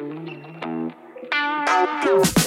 Fuck, give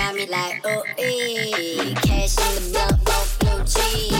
got me like, oh, eh. Cash in the blunt, blue cheese.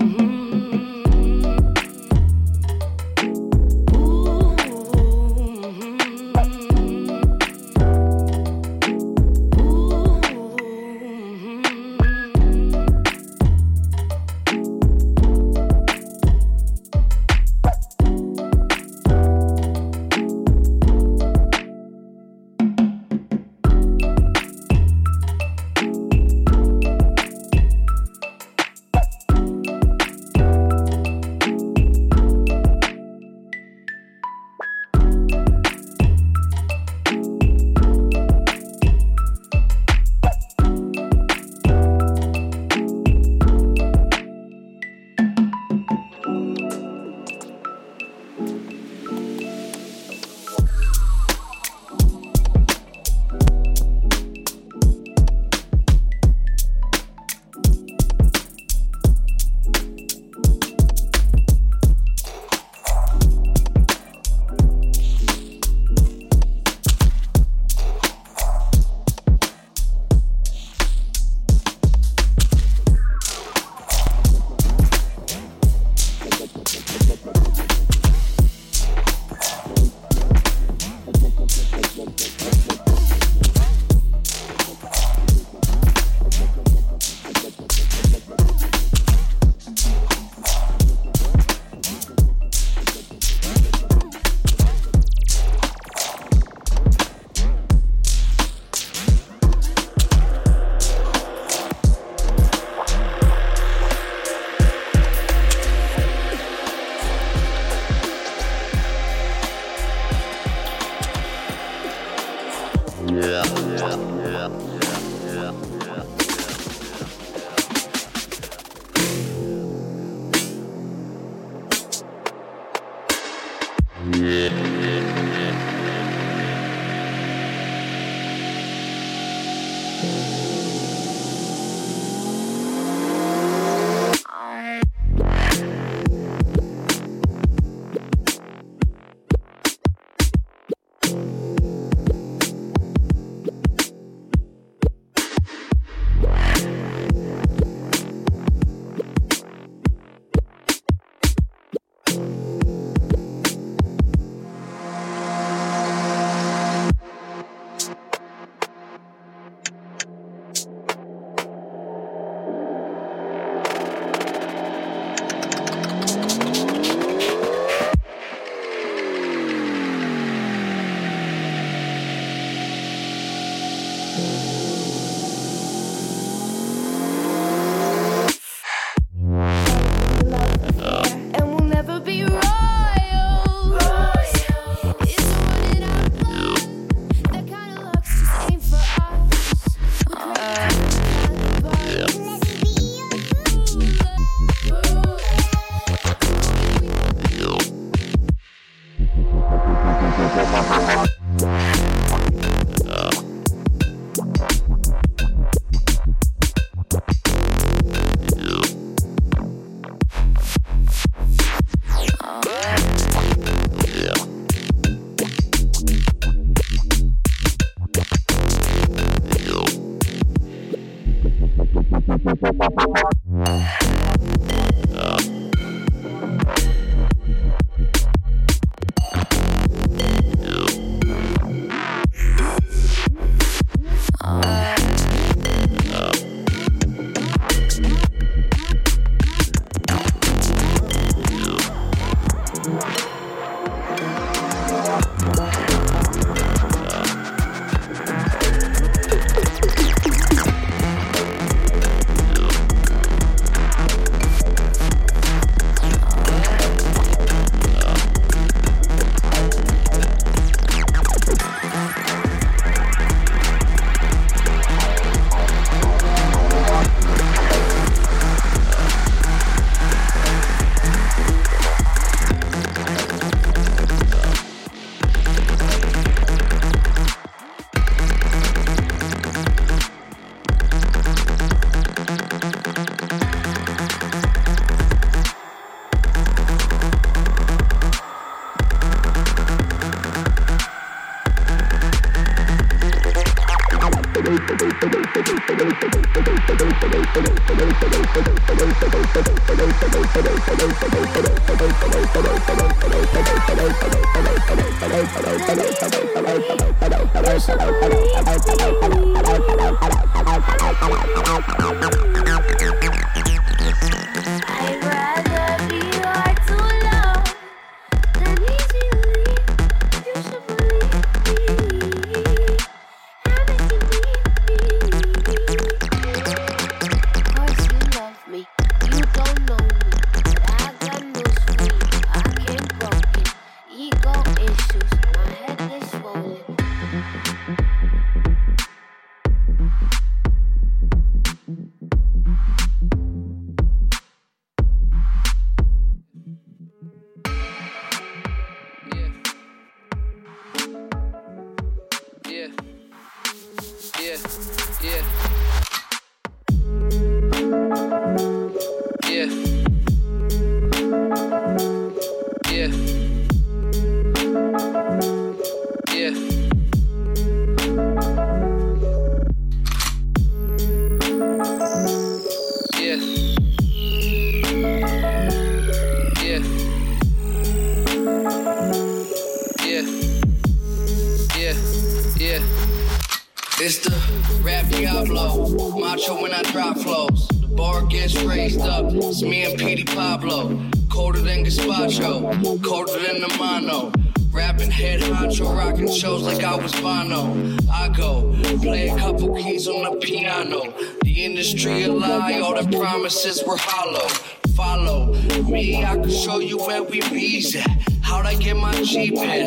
Mm-hmm.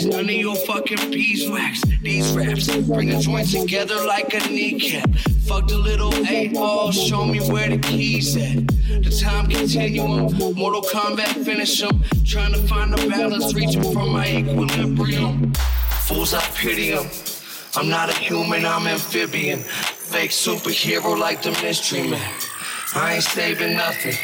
None of your fucking beeswax. These raps bring the joints together like a kneecap. Fuck the little eight ball, show me where the keys at. The time continuum, Mortal Kombat finish them. Trying to find the balance, reaching for my equilibrium. Fools, I pity them. I'm not a human, I'm amphibian. Fake superhero like the mystery man. I ain't saving nothing.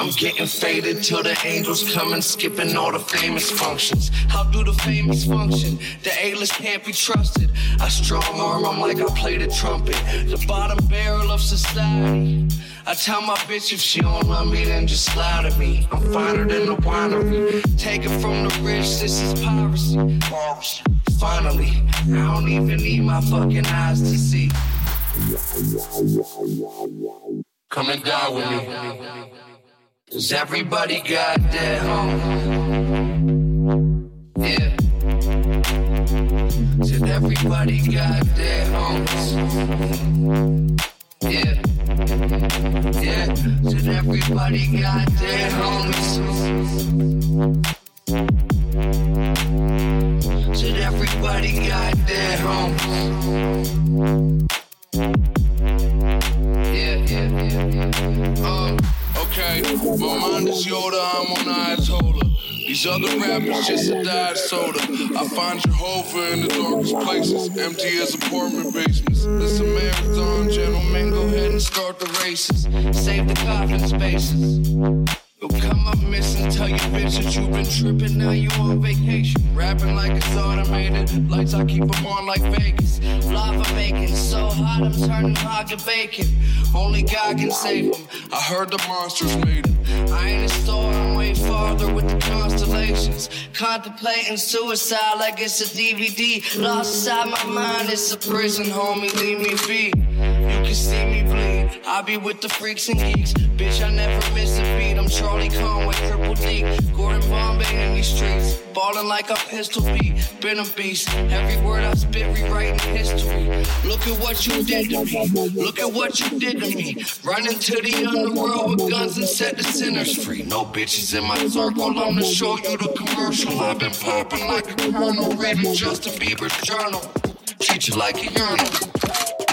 I'm getting faded till the angels come and skipping all the famous functions. How do the famous function? The A-list can't be trusted. I strong arm, I'm like I play the trumpet. The bottom barrel of society. I tell my bitch if she don't love me, then just lie to me. I'm finer than the winery. Take it from the rich, this is piracy. Finally, I don't even need my fucking eyes to see. Come and die with me. Cause everybody got their home. Yeah. Said everybody got their homes. Yeah. Yeah. Said everybody got their homes. Said everybody got their homes. Okay, my mind is Yoda, I'm on Ayatollah. These other rappers just a diet soda. I find Jehovah in the darkest places, empty as apartment basements. It's a marathon, gentlemen, go ahead and start the races. Save the coffin spaces. Come up missing, tell your bitch that you've been tripping. Now you on vacation, rapping like it's automated. Lights I keep them on like Vegas. Lava making so hot I'm turning hot to bacon. Only God can save them. I heard the monsters made it. I ain't a star, I'm way farther with the constellations. Contemplating suicide like it's a DVD. Lost inside my mind, it's a prison, homie. Leave me be. You can see me bleed. I be with the freaks and geeks, bitch. I never miss a beat. I'm trying Charlie Conway, Triple D, Gordon Bombay in these streets. Ballin' like a pistol beat, been a beast. Every word I spit, rewriting history. Look at what you did to me. Look at what you did to me. Run into the underworld with guns and set the sinners free. No bitches in my circle, I'm to show you the commercial. I've been popping like a kernel, reading Justin Bieber's journal. Treat you like a urinal.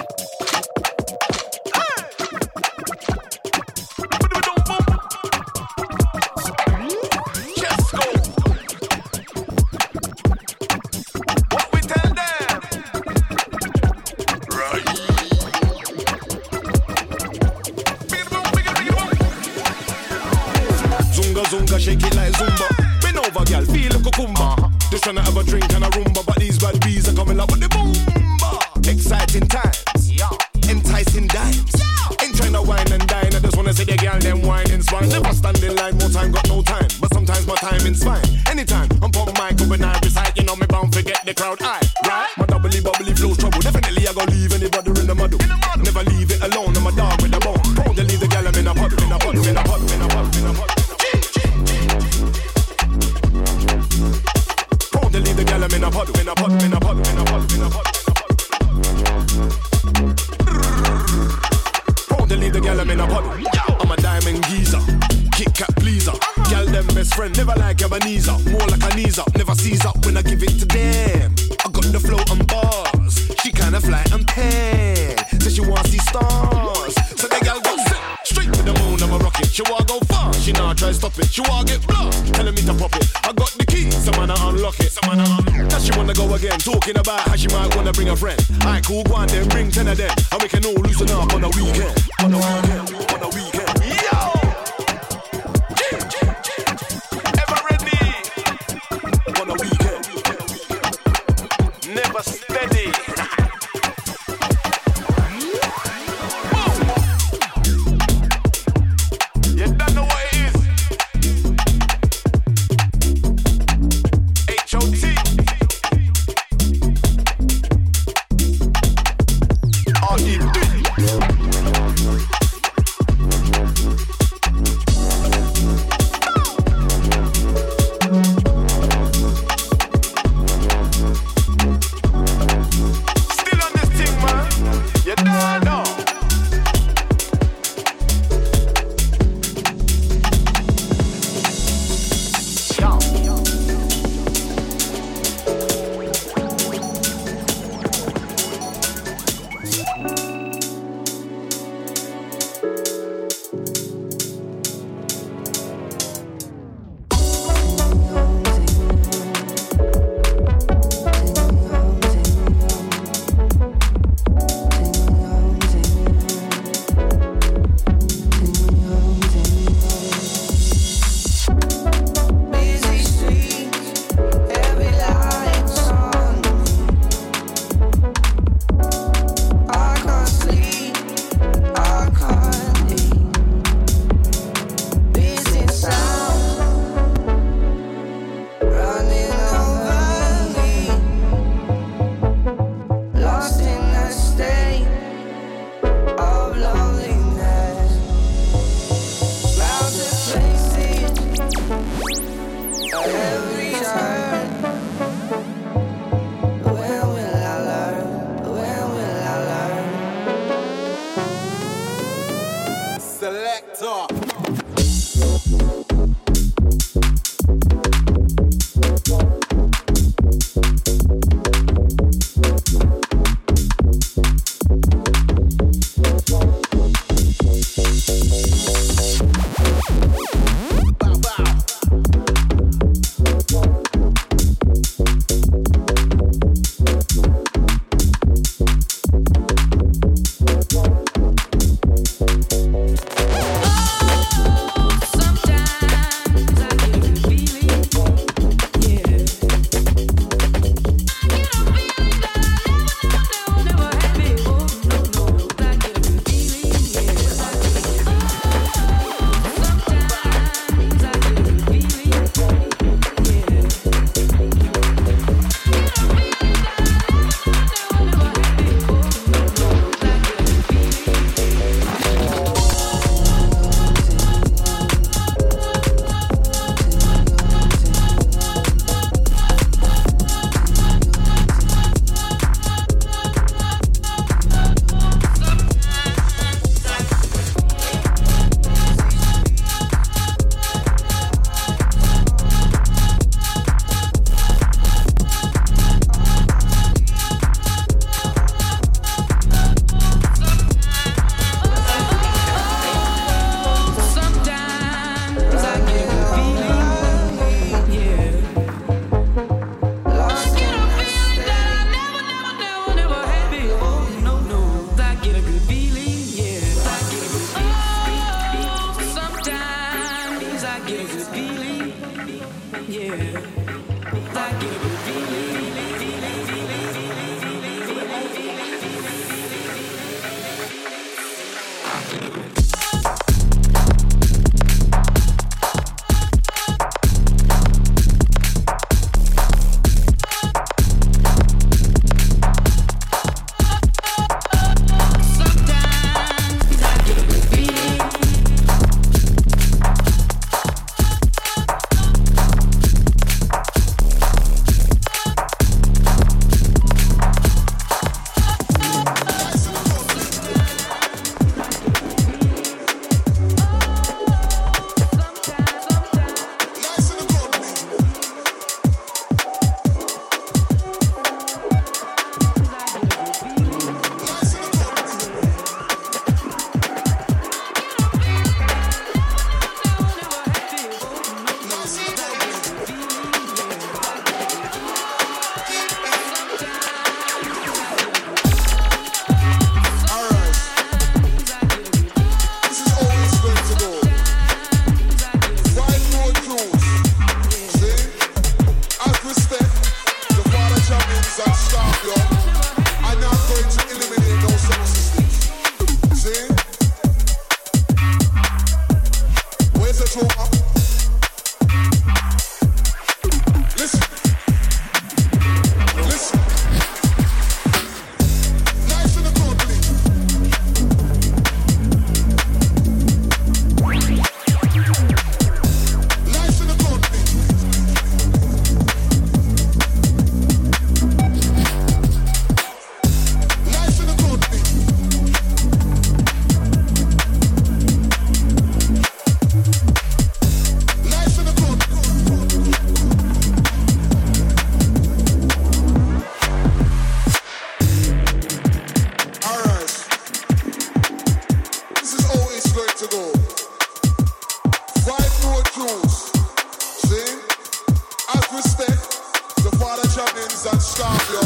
scarf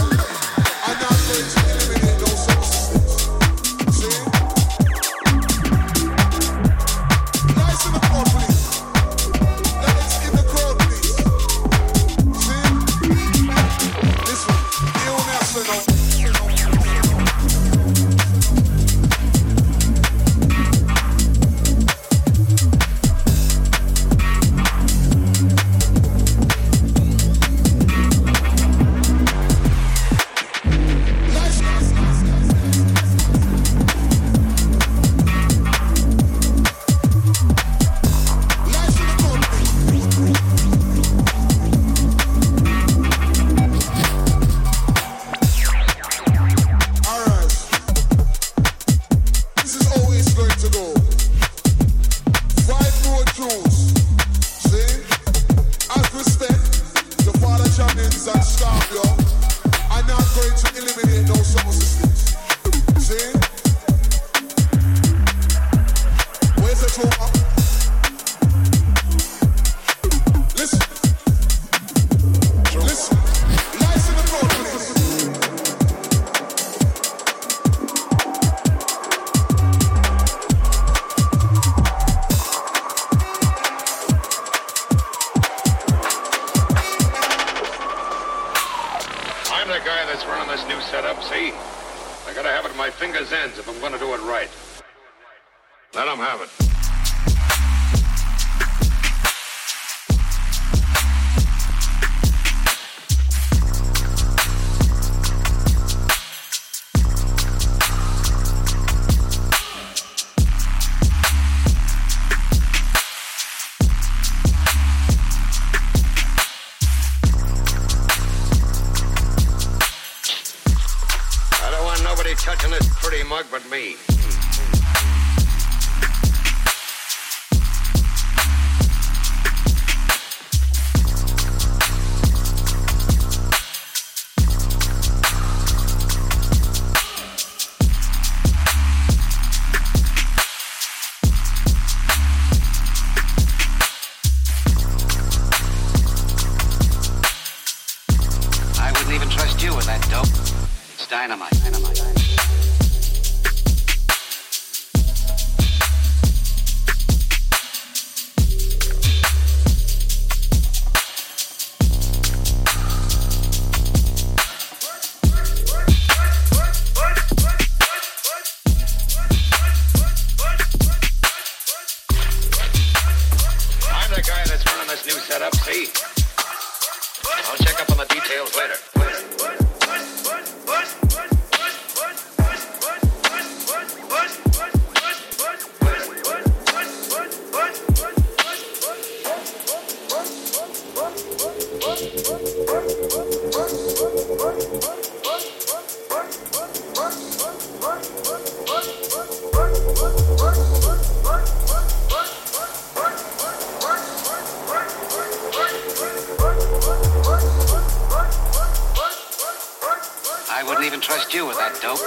I wouldn't even trust you with that dope.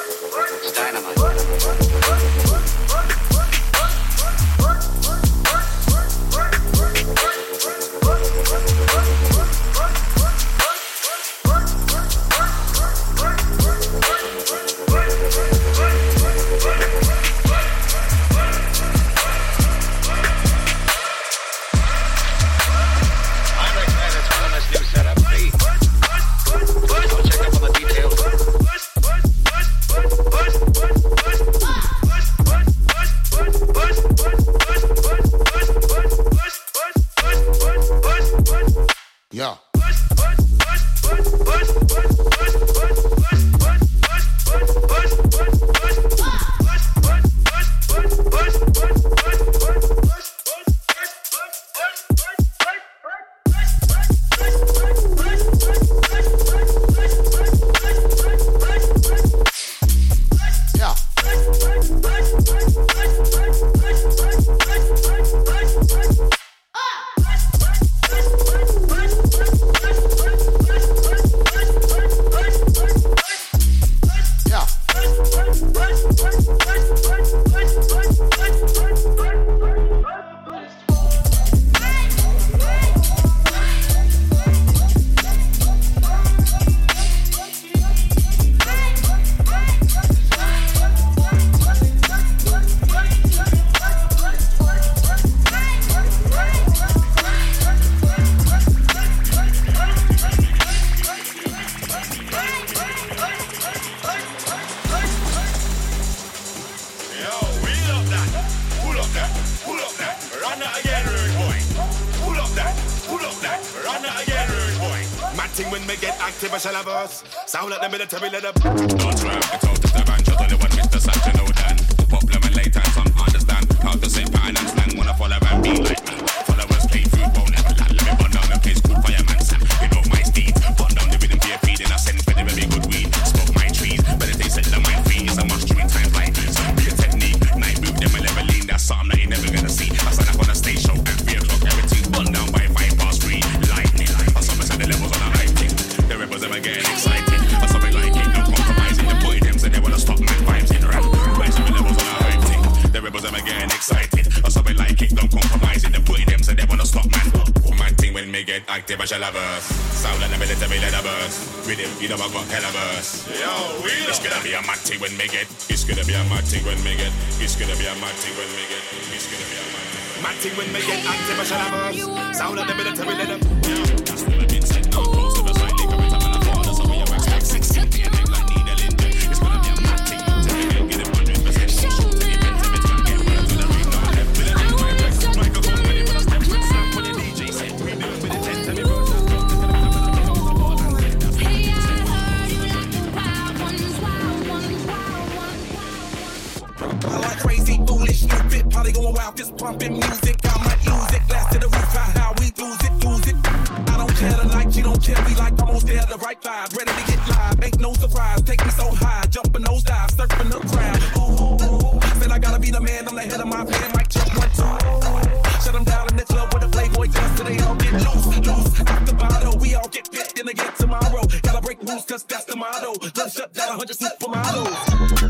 It's dynamite. Strip it, probably going wild, just pumping music. I might use it, glass to the roof, how, how we do it, do it. I don't care the night, she don't care. We like almost there, the right vibe, ready to get live. Ain't no surprise, take me so high, jumping those dives, surfing the crowd. Ooh, said I gotta be the man, I'm the head of my band, Mike, jump one two. Shut them down in the club with a Playboy dance, they all get loose, loose. Out the bottle, we all get fit, then again tomorrow. Gotta break rules, cause that's the motto. Let's shut down, 100 supermodels.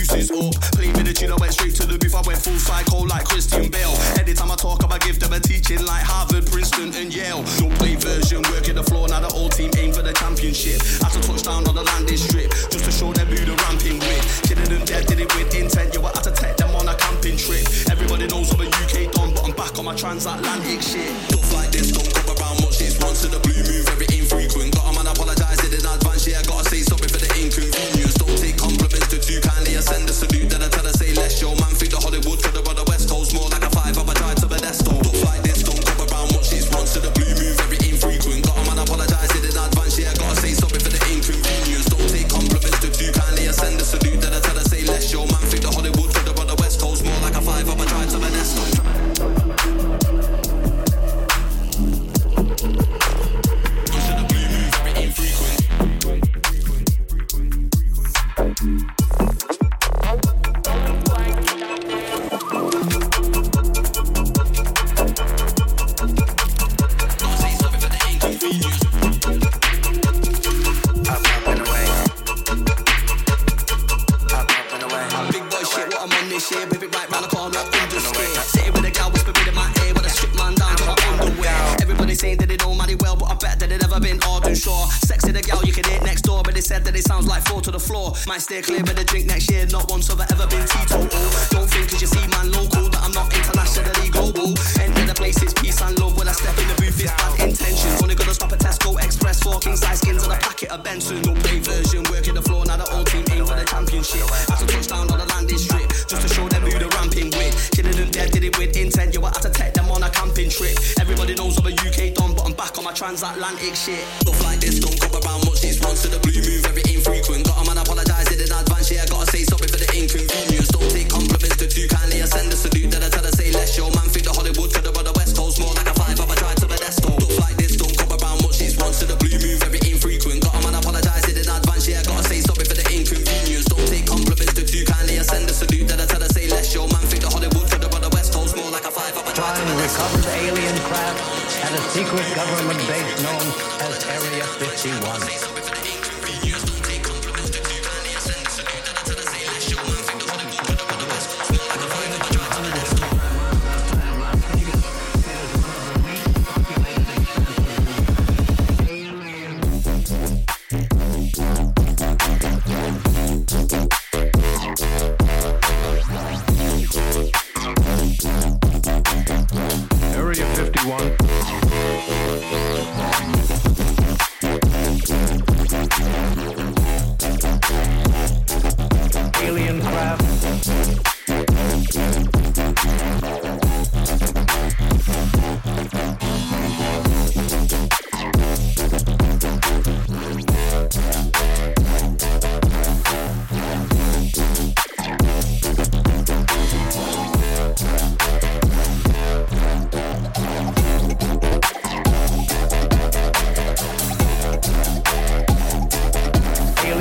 juices up. Played the chin, I went straight to the booth. I went full psycho like Christian Bale. Anytime I talk, I give them a teaching like Harvard, Princeton, and Yale.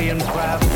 alien craft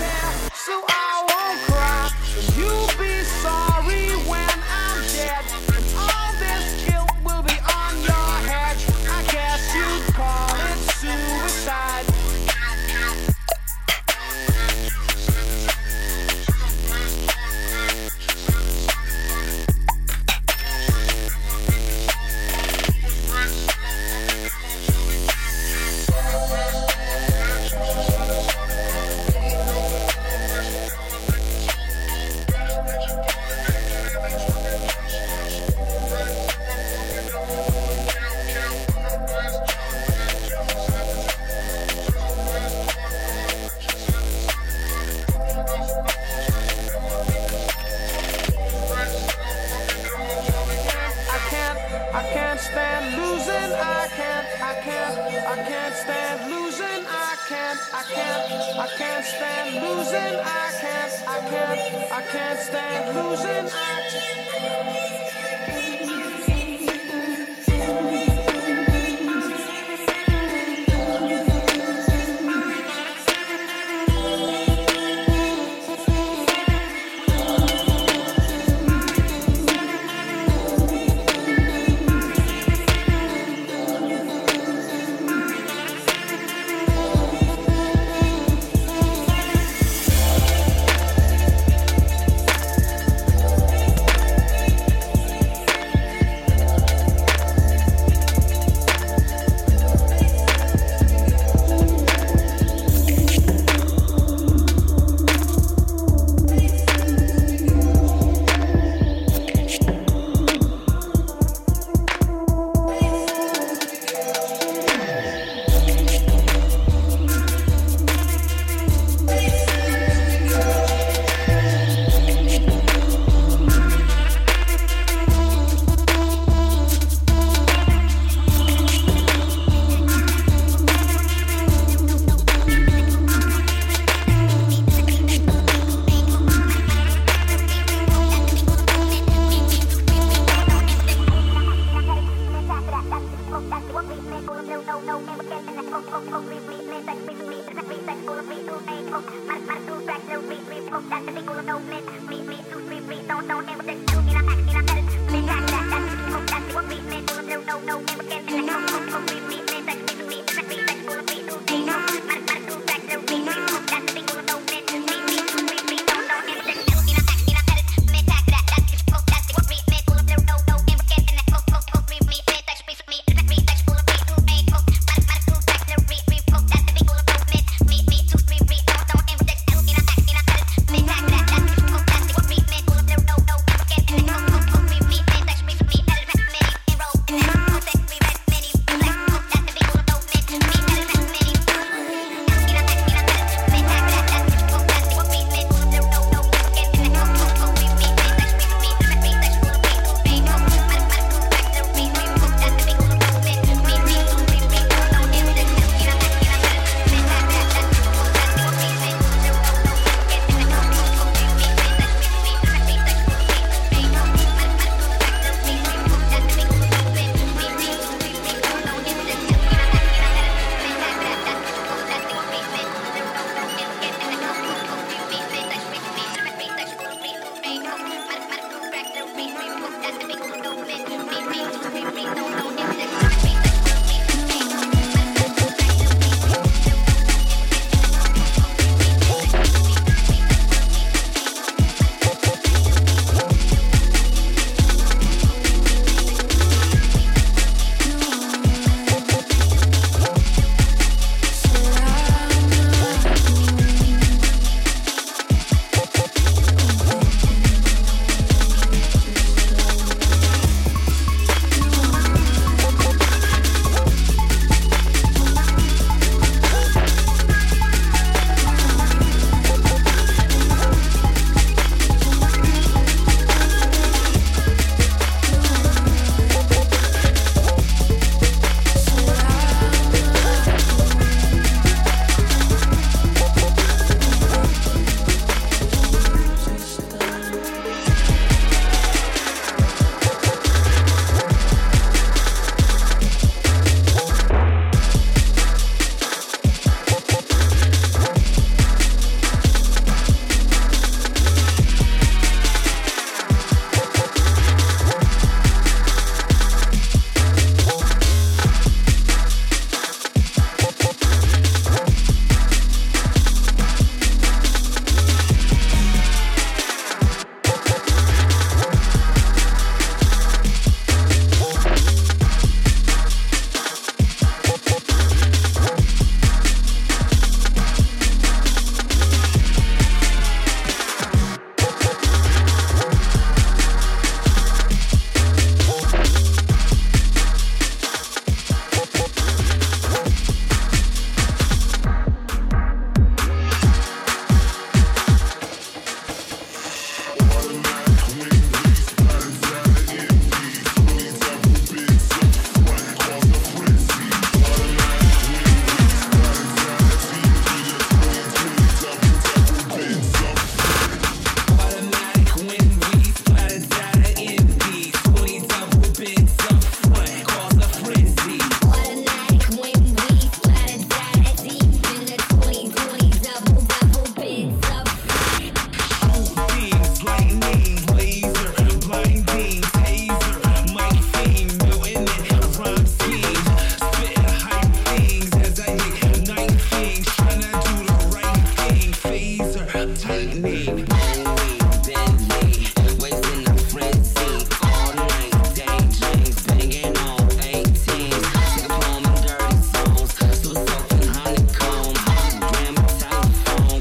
now.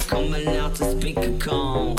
coming out to speak a call.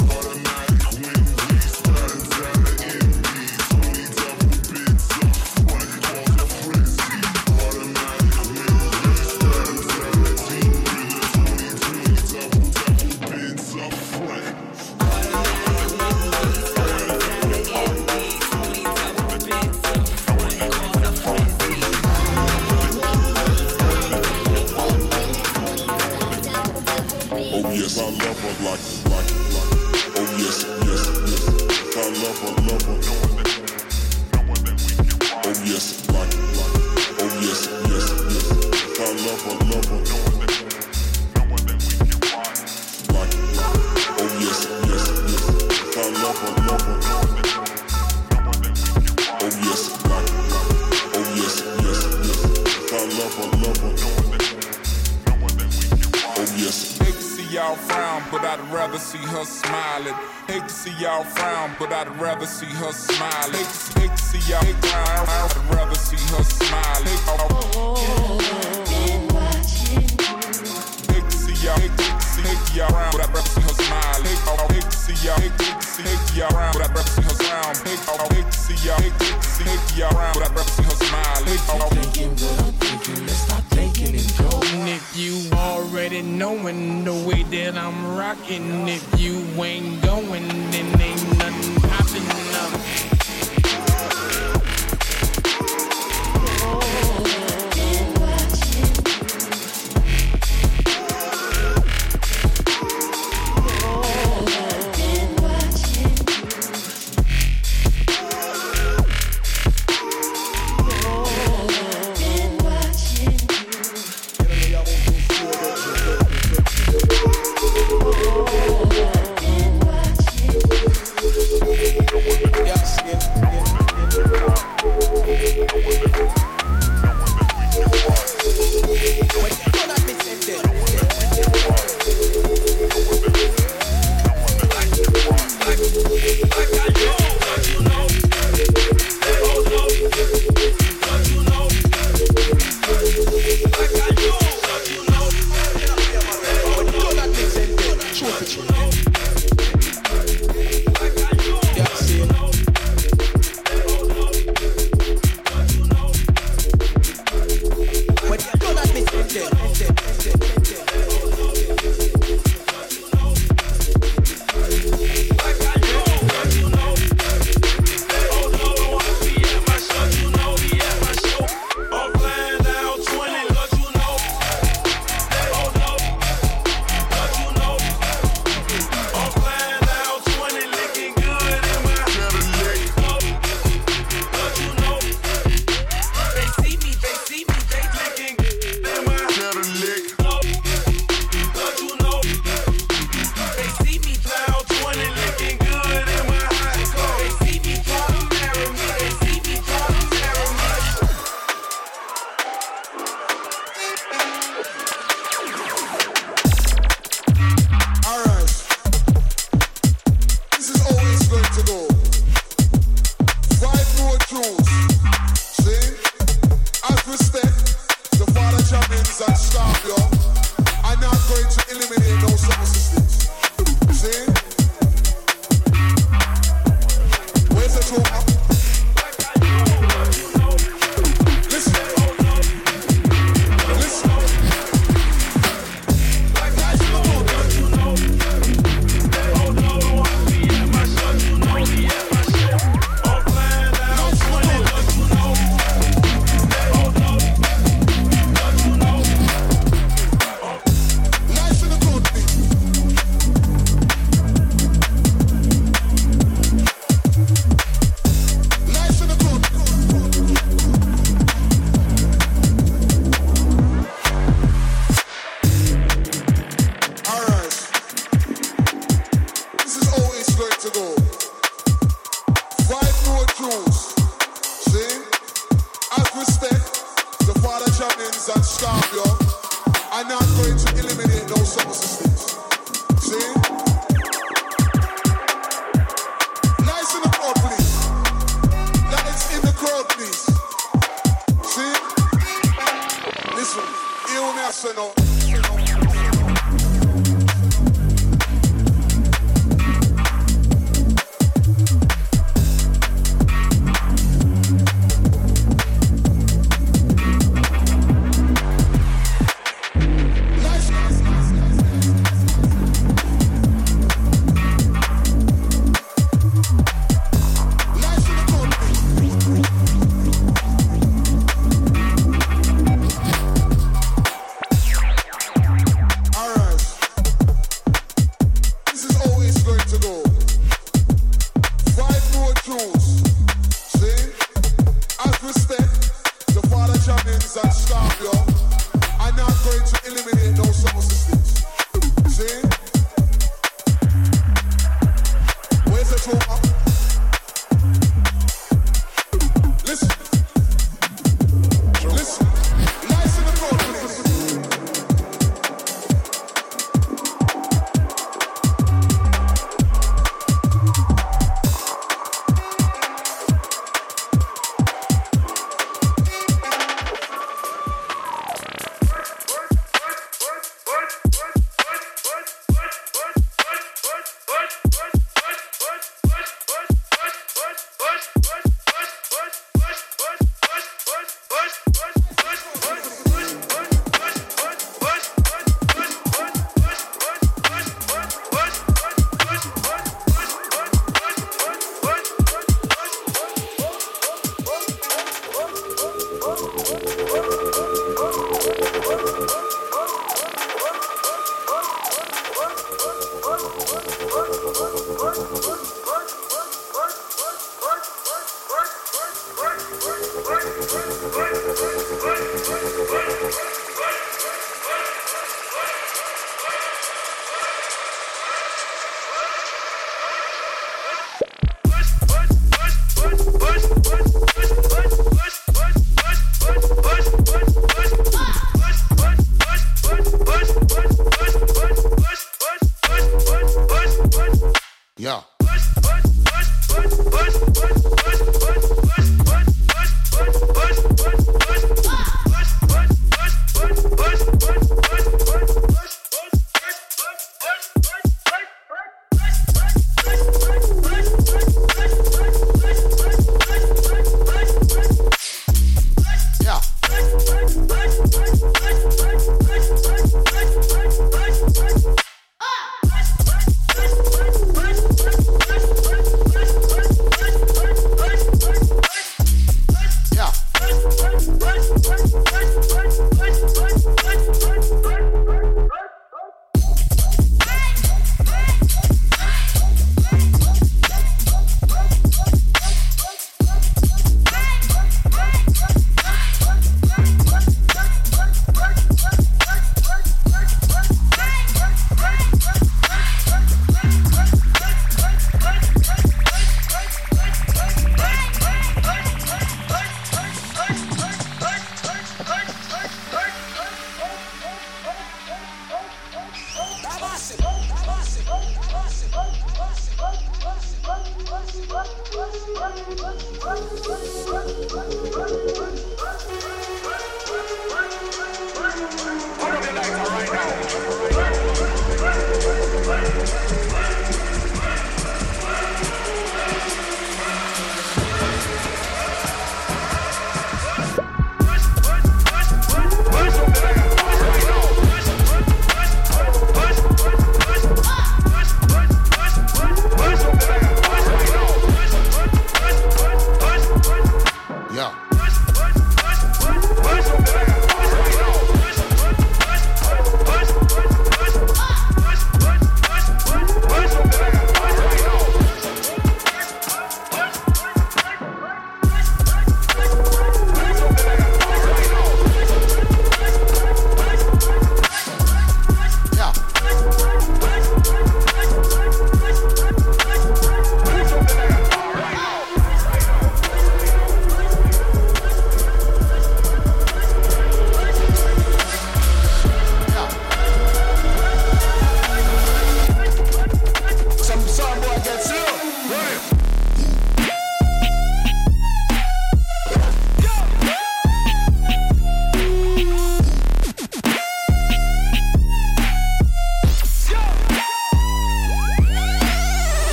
Yeah.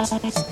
ありた。